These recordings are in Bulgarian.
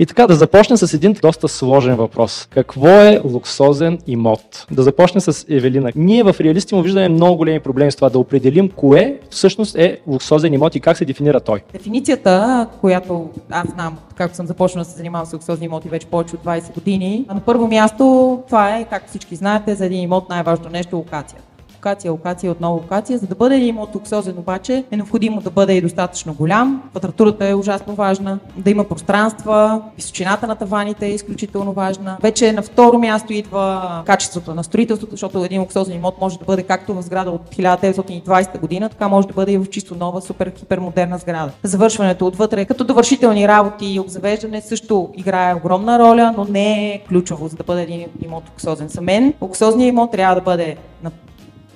И така, да започнем с един доста сложен въпрос. Какво е луксозен имот? Да започнем с Евелина. Ние в реалисти му виждаме много големи проблеми с това да определим кое всъщност е луксозен имот и как се дефинира той. Дефиницията, която аз знам, както съм започнала да се занимавам с луксозни имоти вече повече от 20 години, на първо място това е, както всички знаете, за един имот най-важно нещо е локацията локация, локация, отново локация. За да бъде имот луксозен обаче е необходимо да бъде и достатъчно голям. Квадратурата е ужасно важна, да има пространства, височината на таваните е изключително важна. Вече на второ място идва качеството на строителството, защото един луксозен имот може да бъде както в сграда от 1920 година, така може да бъде и в чисто нова, супер хипермодерна сграда. Завършването отвътре като довършителни работи и обзавеждане също играе огромна роля, но не е ключово за да бъде един имот луксозен. За мен луксозният имот трябва да бъде на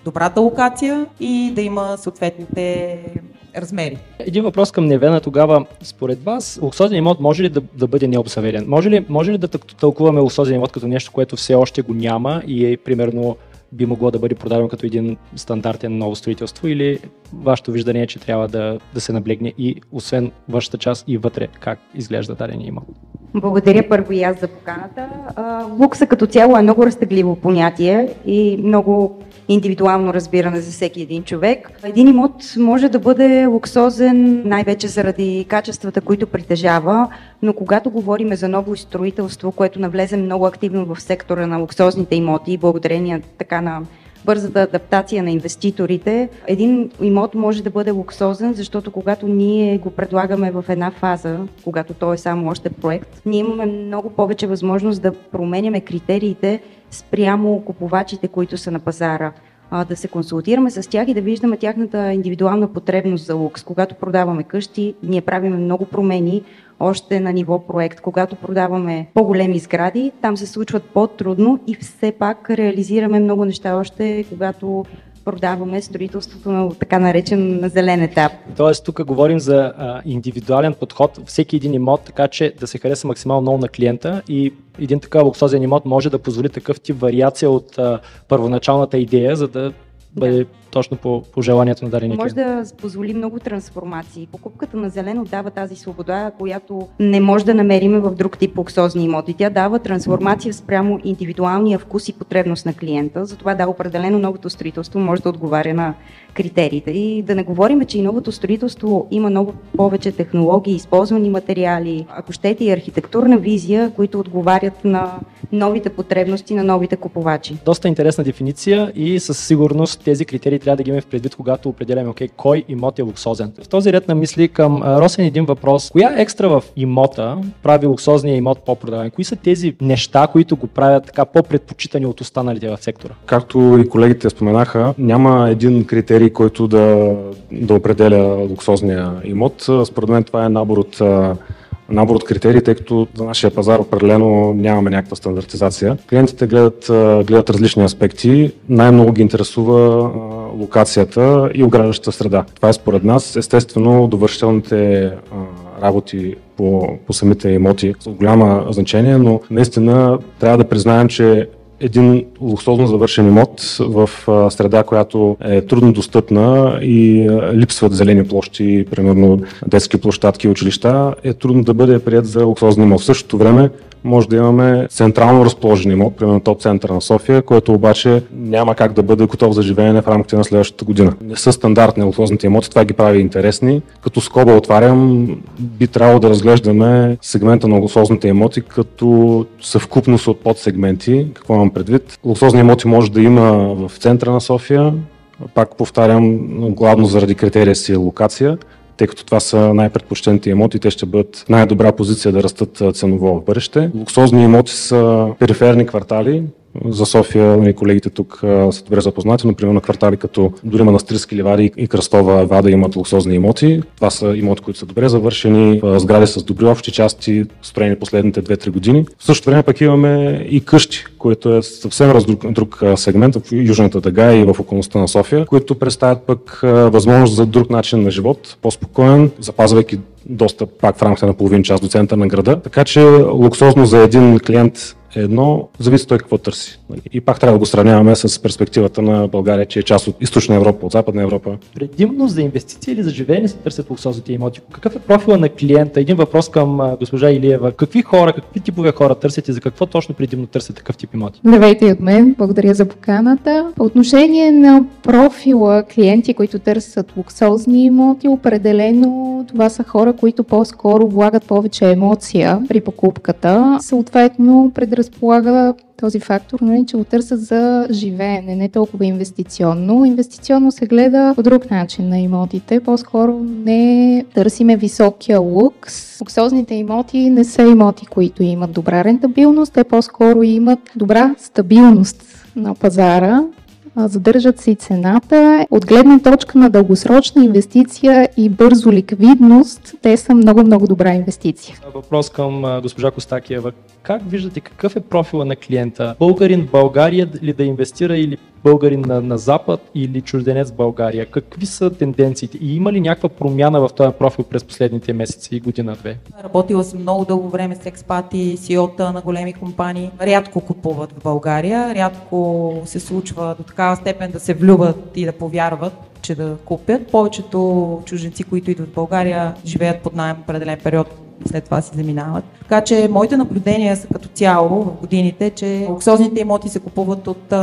добрата локация и да има съответните размери. Един въпрос към Невена тогава. Според вас, луксозен имот може ли да, да бъде необзаведен? Може ли, може ли да тълкуваме луксозен имот като нещо, което все още го няма и е примерно би могло да бъде продадено като един стандартен ново строителство или вашето виждане е, че трябва да, да се наблегне и освен вашата част и вътре как изглежда даден имот? Благодаря първо и аз за поканата. Лукса като цяло е много разтегливо понятие и много индивидуално разбиране за всеки един човек. Един имот може да бъде луксозен най-вече заради качествата, които притежава, но когато говорим за ново строителство, което навлезе много активно в сектора на луксозните имоти, благодарение така на бързата адаптация на инвеститорите, един имот може да бъде луксозен, защото когато ние го предлагаме в една фаза, когато той е само още проект, ние имаме много повече възможност да променяме критериите спрямо купувачите, които са на пазара да се консултираме с тях и да виждаме тяхната индивидуална потребност за лукс. Когато продаваме къщи, ние правим много промени още на ниво проект. Когато продаваме по-големи сгради, там се случват по-трудно и все пак реализираме много неща още, когато продаваме строителството на така наречен на зелен етап. Тоест тук говорим за а, индивидуален подход, всеки един имот, така че да се хареса максимално много на клиента и един такъв луксозен имот може да позволи такъв тип вариация от а, първоначалната идея, за да бъде да. точно по, по желанието на дарения Може да позволи много трансформации. Покупката на зелено дава тази свобода, която не може да намерим в друг тип луксозни имоти. Тя дава трансформация спрямо индивидуалния вкус и потребност на клиента. Затова да, определено новото строителство може да отговаря на критериите. И да не говорим, че и новото строителство има много повече технологии, използвани материали, ако щете и архитектурна визия, които отговарят на новите потребности на новите купувачи. Доста интересна дефиниция и със сигурност тези критерии трябва да ги имаме в предвид, когато определяме okay, кой имот е луксозен. В този ред на мисли към Росен един въпрос. Коя екстра в имота прави луксозния имот по-продаван? Кои са тези неща, които го правят така по-предпочитани от останалите в сектора? Както и колегите споменаха, няма един критерий, който да, да определя луксозния имот. Според мен това е набор от набор от критерии, тъй като за нашия пазар определено нямаме някаква стандартизация. Клиентите гледат, гледат различни аспекти. Най-много ги интересува локацията и ограждащата среда. Това е според нас. Естествено, довършителните работи по, по самите имоти с голямо значение, но наистина трябва да признаем, че един луксозно завършен имот в среда, която е трудно достъпна и липсват зелени площи, примерно детски площадки и училища, е трудно да бъде прият за луксозен имот. В същото време може да имаме централно разположен имот, примерно топ центъра на София, който обаче няма как да бъде готов за живеене в рамките на следващата година. Не са стандартни луксозните имоти, това ги прави интересни. Като скоба отварям, би трябвало да разглеждаме сегмента на луксозните имоти като съвкупност от подсегменти. Какво имам предвид? Луксозни имоти може да има в центъра на София, пак повтарям, главно заради критерия си локация, тъй като това са най-предпочтените имоти, те ще бъдат най-добра позиция да растат ценово в бъдеще. Луксозни имоти са периферни квартали, за София нали, колегите тук са добре запознати, например на квартали като дори Манастирски ливади и Кръстова Вада имат луксозни имоти. Това са имоти, които са добре завършени, сгради с добри общи части, строени последните 2-3 години. В същото време пък имаме и къщи, което е съвсем раз друг, друг сегмент в Южната дъга и в околността на София, които представят пък възможност за друг начин на живот, по-спокоен, запазвайки достъп пак в рамките на половин час до центъра на града. Така че луксозно за един клиент едно, зависи той какво търси. И пак трябва да го сравняваме с перспективата на България, че е част от източна Европа, от западна Европа. Предимно за инвестиции или за живеене се търсят луксозните имоти? Какъв е профила на клиента? Един въпрос към госпожа Илиева. Какви хора, какви типове хора търсят и за какво точно предимно търсят такъв тип имоти? Здравейте от мен, благодаря за поканата. По отношение на профила клиенти, които търсят луксозни имоти, определено това са хора, които по-скоро влагат повече емоция при покупката. Съответно, предразполага този фактор, нали, че го търсят за живеене, не толкова инвестиционно. Инвестиционно се гледа по друг начин на имотите. По-скоро не търсиме високия лукс. Луксозните имоти не са имоти, които имат добра рентабилност, те по-скоро имат добра стабилност на пазара задържат си цената. От гледна точка на дългосрочна инвестиция и бързо ликвидност, те са много-много добра инвестиция. Въпрос към госпожа Костакиева. Как виждате какъв е профила на клиента? Българин в България ли да инвестира или българин на, на Запад или чужденец в България? Какви са тенденциите и има ли някаква промяна в този профил през последните месеци и година-две? Работила съм много дълго време с експати, CEO-та на големи компании. Рядко купуват в България, рядко се случва до такава степен да се влюбят и да повярват, че да купят. Повечето чужденци, които идват в България, живеят под найем определен период след това си заминават. Така че моите наблюдения са като цяло в годините, че луксозните имоти се купуват от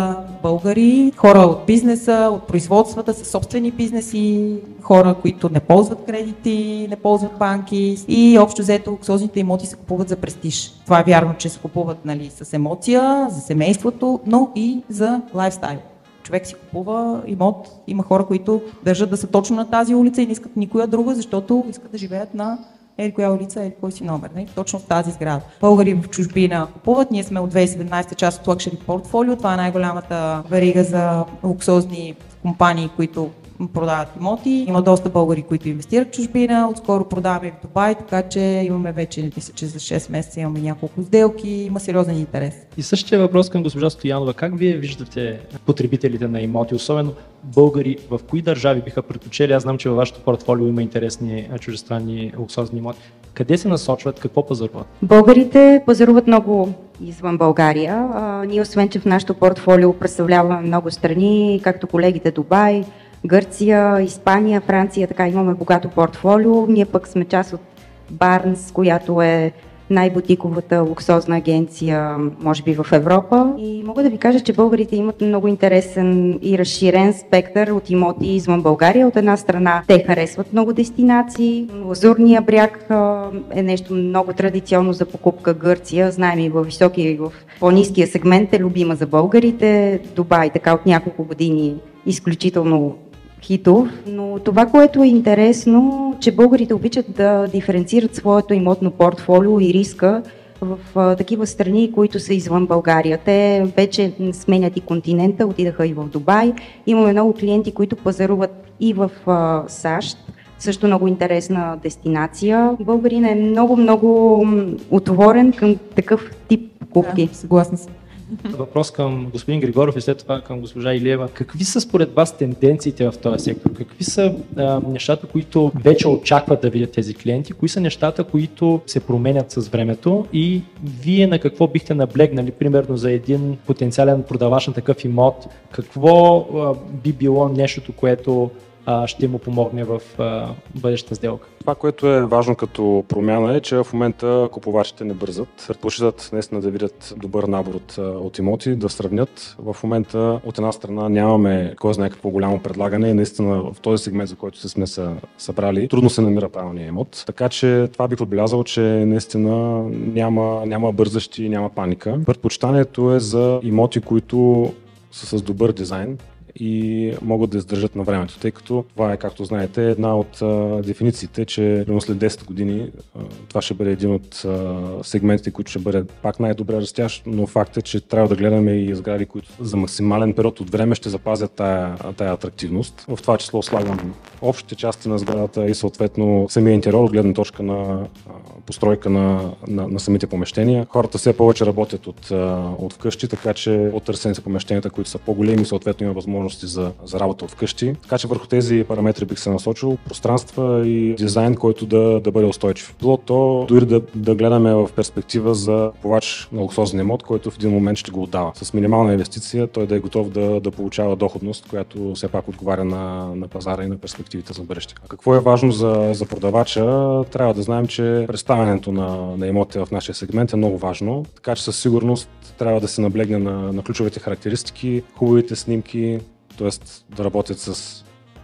българи, хора от бизнеса, от производствата, с собствени бизнеси, хора, които не ползват кредити, не ползват банки и общо взето луксозните имоти се купуват за престиж. Това е вярно, че се купуват нали, с емоция, за семейството, но и за лайфстайл човек си купува имот. Има хора, които държат да са точно на тази улица и не искат никоя друга, защото искат да живеят на ели коя улица, ели кой си номер, не? точно в тази сграда. Българи в чужбина купуват, ние сме от 2017 част от Luxury Portfolio, това е най-голямата верига за луксозни компании, които продават имоти. Има доста българи, които инвестират в чужбина. Отскоро продаваме в Дубай, така че имаме вече, мисля, че за 6 месеца имаме няколко сделки. Има сериозен интерес. И същия въпрос към госпожа Стоянова. Как вие виждате потребителите на имоти, особено българи, в кои държави биха предпочели? Аз знам, че във вашето портфолио има интересни чужестранни луксозни имоти. Къде се насочват, какво пазаруват? Българите пазаруват много извън България. А, ние, освен че в нашото портфолио представляваме много страни, както колегите Дубай, Гърция, Испания, Франция, така имаме богато портфолио. Ние пък сме част от Барнс, която е най-бутиковата луксозна агенция, може би в Европа. И мога да ви кажа, че българите имат много интересен и разширен спектър от имоти извън България. От една страна те харесват много дестинации. Лазурния бряг е нещо много традиционно за покупка Гърция. Знаем и в високия и в по-низкия сегмент е любима за българите. Дубай така от няколко години изключително хитов, но това, което е интересно, че българите обичат да диференцират своето имотно портфолио и риска в а, такива страни, които са извън България. Те вече сменят и континента, отидаха и в Дубай. Имаме много клиенти, които пазаруват и в а, САЩ, също много интересна дестинация. Българин е много-много отворен към такъв тип покупки. Да, съгласна съм. Въпрос към господин Григоров и след това към госпожа Илиева. Какви са според вас тенденциите в този сектор? Какви са а, нещата, които вече очакват да видят тези клиенти? Кои са нещата, които се променят с времето? И вие на какво бихте наблегнали, примерно за един потенциален продавач на такъв имот? Какво а, би било нещото, което ще му помогне в а, бъдещата сделка. Това, което е важно като промяна е, че в момента купувачите не бързат. Предпочитат наистина да видят добър набор от, от имоти, да сравнят. В момента от една страна нямаме кой знае какво голямо предлагане и наистина в този сегмент, за който се сме са, събрали, трудно се намира правилния имот. Така че това бих отбелязал, че наистина няма, няма бързащи, няма паника. Предпочитанието е за имоти, които са с добър дизайн, и могат да издържат на времето, тъй като това е, както знаете, една от а, дефинициите, че след 10 години а, това ще бъде един от а, сегментите, които ще бъде пак най-добре растящ, но факт е, че трябва да гледаме и сгради, които за максимален период от време ще запазят тая, тая атрактивност. В това число слагам общите части на сградата и съответно самия интериор гледна точка на постройка на, на, на самите помещения. Хората все повече работят от, от вкъщи, така че по-търсени са помещенията, които са по-големи, съответно има възможности за, за работа от вкъщи. Така че върху тези параметри бих се насочил. Пространства и дизайн, който да, да бъде устойчив. Било то дори да, да гледаме в перспектива за повач на луксозен имот, който в един момент ще го отдава. С минимална инвестиция той да е готов да, да получава доходност, която все пак отговаря на, на пазара и на перспективите за бъдеще. А какво е важно за, за продавача? Трябва да знаем, че представянето на, на имоти в нашия сегмент е много важно, така че със сигурност трябва да се наблегне на, на ключовите характеристики, хубавите снимки, т.е. да работят с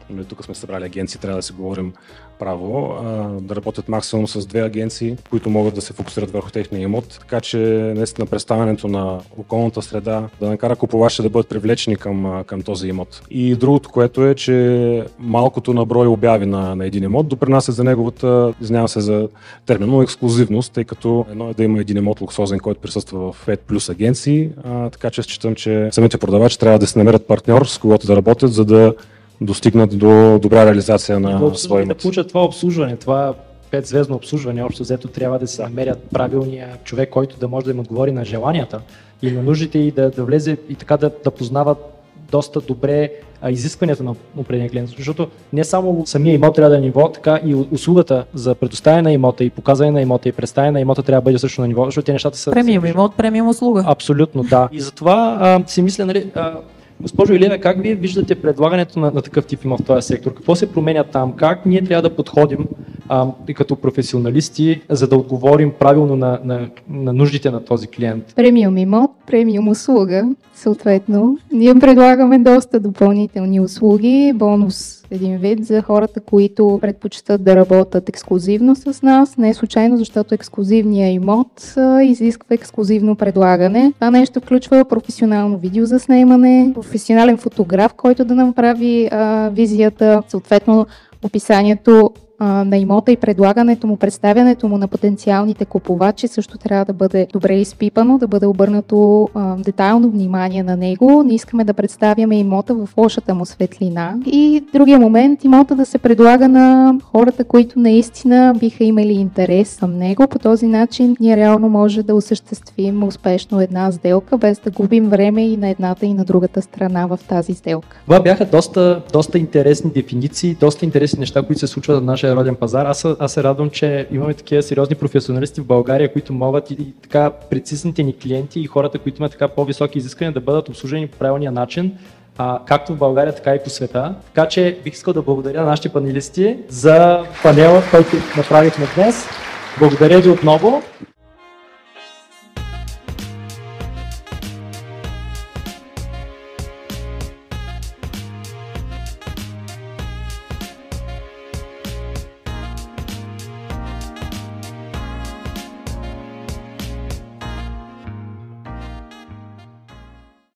Нали, тук сме събрали агенции, трябва да си говорим право, а, да работят максимум с две агенции, които могат да се фокусират върху техния имот, така че наистина представянето на околната среда да накара купувачите да бъдат привлечени към, към този имот. И другото, което е, че малкото на брой обяви на, на един имот допринася за неговата, извинявам се за термино, ексклюзивност, тъй като едно е да има един имот луксозен, който присъства в 5 плюс агенции, а, така че считам, че самите продавачи трябва да се намерят партньор, с когото да работят, за да достигнат до добра реализация на своя Да получат това обслужване, това петзвездно обслужване, общо взето трябва да се намерят правилния човек, който да може да им отговори на желанията и на нуждите и да, да влезе и така да, да познават доста добре а, изискванията на определен клиент, защото не само самия имот трябва да е ниво, така и услугата за предоставяне на имота и показване на имота и представяне на имота трябва да бъде също на ниво, защото те нещата са... Премиум имот, премиум услуга. Абсолютно, да. И затова а, си мисля, нали, а, Госпожо Илева, как вие виждате предлагането на, на такъв тип имот в този сектор? Какво се променя там? Как ние трябва да подходим а, като професионалисти, за да отговорим правилно на, на, на нуждите на този клиент? Премиум имот, премиум услуга, съответно. Ние предлагаме доста допълнителни услуги, бонус един вид за хората, които предпочитат да работят ексклюзивно с нас. Не е случайно, защото ексклюзивният имот изисква ексклюзивно предлагане. Това нещо включва професионално видео за снимане, професионален фотограф, който да направи а, визията, съответно описанието на имота и предлагането му, представянето му на потенциалните купувачи също трябва да бъде добре изпипано, да бъде обърнато детайлно внимание на него. Не искаме да представяме имота в лошата му светлина. И другия момент, имота да се предлага на хората, които наистина биха имали интерес към него. По този начин ние реално може да осъществим успешно една сделка, без да губим време и на едната и на другата страна в тази сделка. Това бяха доста, доста интересни дефиниции, доста интересни неща, които се случват в нашия нашия роден пазар. Аз, аз се радвам, че имаме такива сериозни професионалисти в България, които могат и, и така прецизните ни клиенти и хората, които имат така по-високи изисквания да бъдат обслужени по правилния начин, а, както в България, така и по света. Така че бих искал да благодаря на нашите панелисти за панела, който направихме днес. Благодаря ви отново.